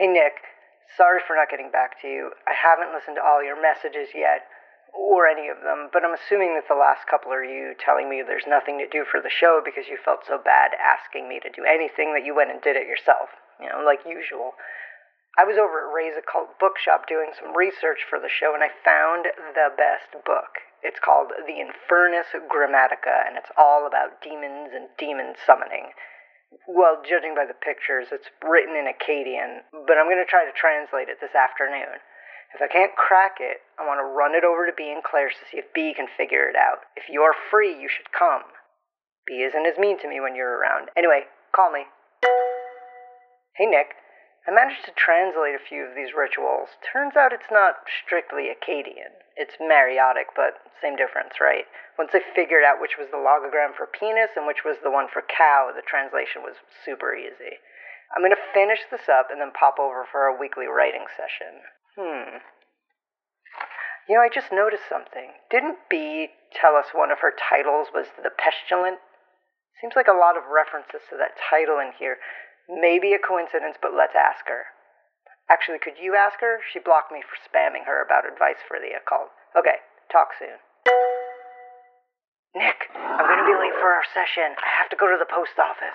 Hey, Nick. Sorry for not getting back to you. I haven't listened to all your messages yet, or any of them, but I'm assuming that the last couple are you telling me there's nothing to do for the show because you felt so bad asking me to do anything that you went and did it yourself, you know, like usual. I was over at Ray's Occult Bookshop doing some research for the show, and I found the best book. It's called The Infernus Grammatica, and it's all about demons and demon summoning. Well, judging by the pictures, it's written in Akkadian, but I'm going to try to translate it this afternoon. If I can't crack it, I want to run it over to B and Claire's to see if B can figure it out. If you're free, you should come. B isn't as mean to me when you're around. Anyway, call me. Hey, Nick. I managed to translate a few of these rituals. Turns out it's not strictly Akkadian. It's Mariotic, but same difference, right? Once I figured out which was the logogram for penis and which was the one for cow, the translation was super easy. I'm going to finish this up and then pop over for a weekly writing session. Hmm. You know, I just noticed something. Didn't B tell us one of her titles was The Pestilent? Seems like a lot of references to that title in here. Maybe a coincidence, but let's ask her. Actually, could you ask her? She blocked me for spamming her about advice for the occult. Okay, talk soon. Nick, I'm to be late for our session. I have to go to the post office.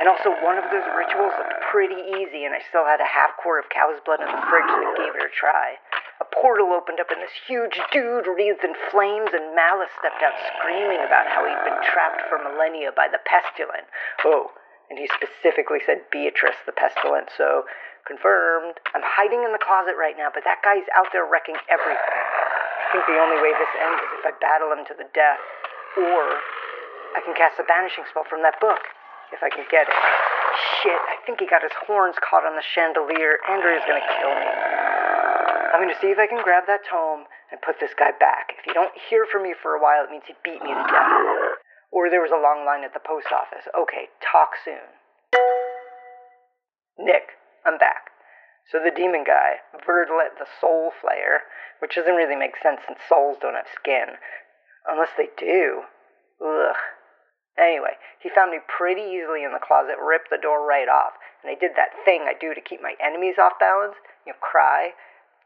And also, one of those rituals looked pretty easy, and I still had a half quart of cow's blood in the fridge that gave it a try. A portal opened up, and this huge dude wreathed in flames, and Malice stepped out screaming about how he'd been trapped for millennia by the pestilence. Oh, and he specifically said Beatrice the pestilent, so confirmed. I'm hiding in the closet right now, but that guy's out there wrecking everything. I think the only way this ends is if I battle him to the death, or I can cast a banishing spell from that book, if I can get it. Shit, I think he got his horns caught on the chandelier. Andrea's gonna kill me. I'm gonna see if I can grab that tome and put this guy back. If you don't hear from me for a while, it means he beat me to death. Or there was a long line at the post office. Okay, talk soon. Nick, I'm back. So the demon guy, Verdelet the Soul Flayer, which doesn't really make sense since souls don't have skin. Unless they do. Ugh. Anyway, he found me pretty easily in the closet, ripped the door right off, and I did that thing I do to keep my enemies off balance, you know, cry,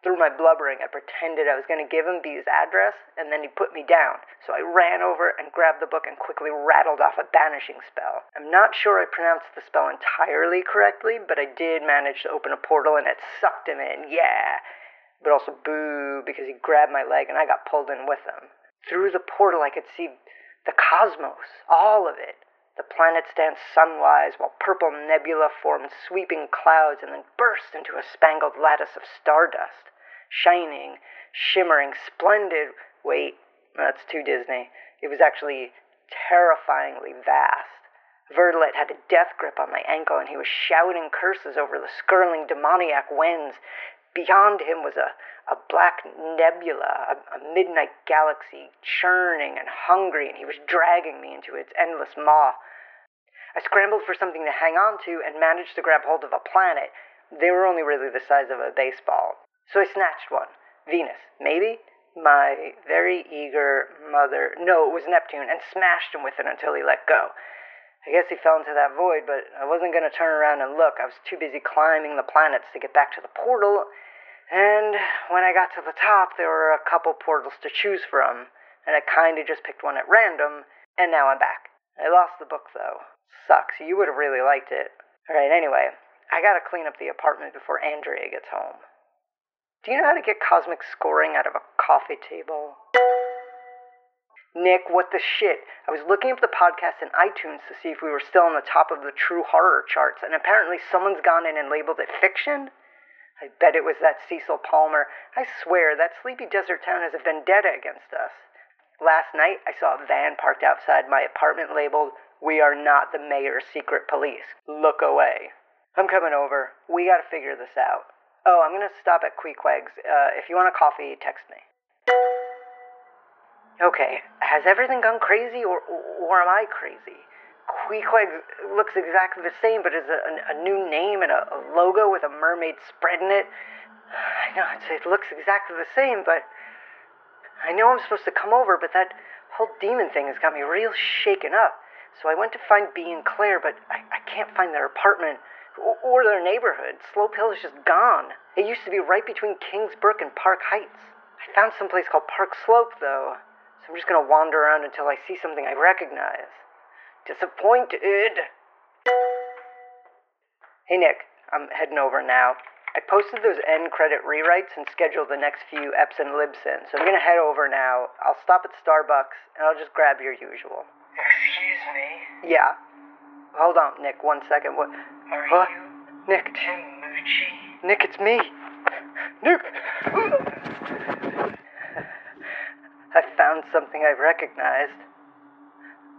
through my blubbering, I pretended I was going to give him B's address, and then he put me down. So I ran over and grabbed the book and quickly rattled off a banishing spell. I'm not sure I pronounced the spell entirely correctly, but I did manage to open a portal and it sucked him in, yeah. But also boo, because he grabbed my leg and I got pulled in with him. Through the portal, I could see the cosmos, all of it. The planets danced sunwise while purple nebula formed sweeping clouds and then burst into a spangled lattice of stardust. Shining, shimmering, splendid. Wait, that's too Disney. It was actually terrifyingly vast. Verdelet had a death grip on my ankle and he was shouting curses over the skirling demoniac winds. Beyond him was a, a black nebula, a, a midnight galaxy, churning and hungry, and he was dragging me into its endless maw. I scrambled for something to hang on to and managed to grab hold of a planet. They were only really the size of a baseball. So I snatched one. Venus, maybe? My very eager mother. No, it was Neptune, and smashed him with it until he let go. I guess he fell into that void, but I wasn't going to turn around and look. I was too busy climbing the planets to get back to the portal. And when I got to the top, there were a couple portals to choose from, and I kind of just picked one at random, and now I'm back. I lost the book, though. Sucks. You would have really liked it. Alright, anyway, I gotta clean up the apartment before Andrea gets home. Do you know how to get cosmic scoring out of a coffee table? Nick, what the shit? I was looking up the podcast in iTunes to see if we were still on the top of the true horror charts, and apparently someone's gone in and labeled it fiction? I bet it was that Cecil Palmer. I swear, that sleepy desert town has a vendetta against us. Last night, I saw a van parked outside my apartment labeled we are not the mayor's secret police. Look away. I'm coming over. We gotta figure this out. Oh, I'm gonna stop at Queequeg's. Uh, if you want a coffee, text me. Okay, has everything gone crazy, or, or am I crazy? Queequeg looks exactly the same, but is a, a, new name and a, a, logo with a mermaid spread in it. I know it looks exactly the same, but I know I'm supposed to come over, but that whole demon thing has got me real shaken up. So I went to find B and Claire, but I, I can't find their apartment. Or their neighborhood. Slope Hill is just gone. It used to be right between Kingsbrook and Park Heights. I found some place called Park Slope, though, so I'm just gonna wander around until I see something I recognize. Disappointed. Hey, Nick, I'm heading over now. I posted those end credit rewrites and scheduled the next few eps and libs in, so I'm gonna head over now. I'll stop at Starbucks and I'll just grab your usual. Excuse me. Yeah. Hold on, Nick, one second. What? Are What? you Nick, Tim Mucci? Nick, it's me. Nick! I found something I recognized.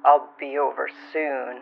I'll be over soon.